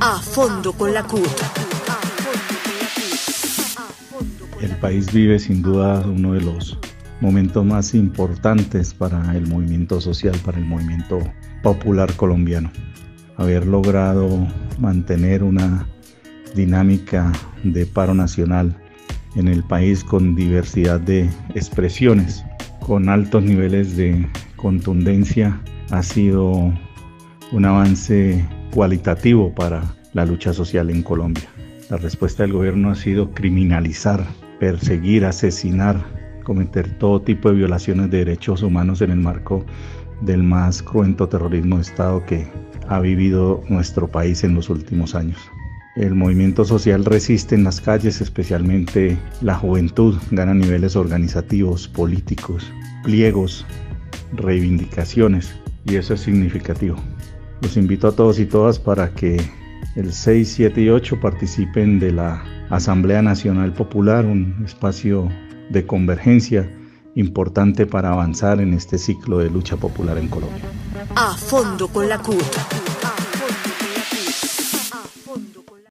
A fondo con la CUT. El país vive sin duda uno de los momentos más importantes para el movimiento social, para el movimiento popular colombiano. Haber logrado mantener una dinámica de paro nacional en el país con diversidad de expresiones, con altos niveles de contundencia, ha sido un avance cualitativo para la lucha social en Colombia. La respuesta del gobierno ha sido criminalizar, perseguir, asesinar, cometer todo tipo de violaciones de derechos humanos en el marco del más cruento terrorismo de Estado que ha vivido nuestro país en los últimos años. El movimiento social resiste en las calles, especialmente la juventud, gana niveles organizativos, políticos, pliegos, reivindicaciones, y eso es significativo. Los invito a todos y todas para que el 6, 7 y 8 participen de la Asamblea Nacional Popular, un espacio de convergencia importante para avanzar en este ciclo de lucha popular en Colombia. A fondo con la CUT.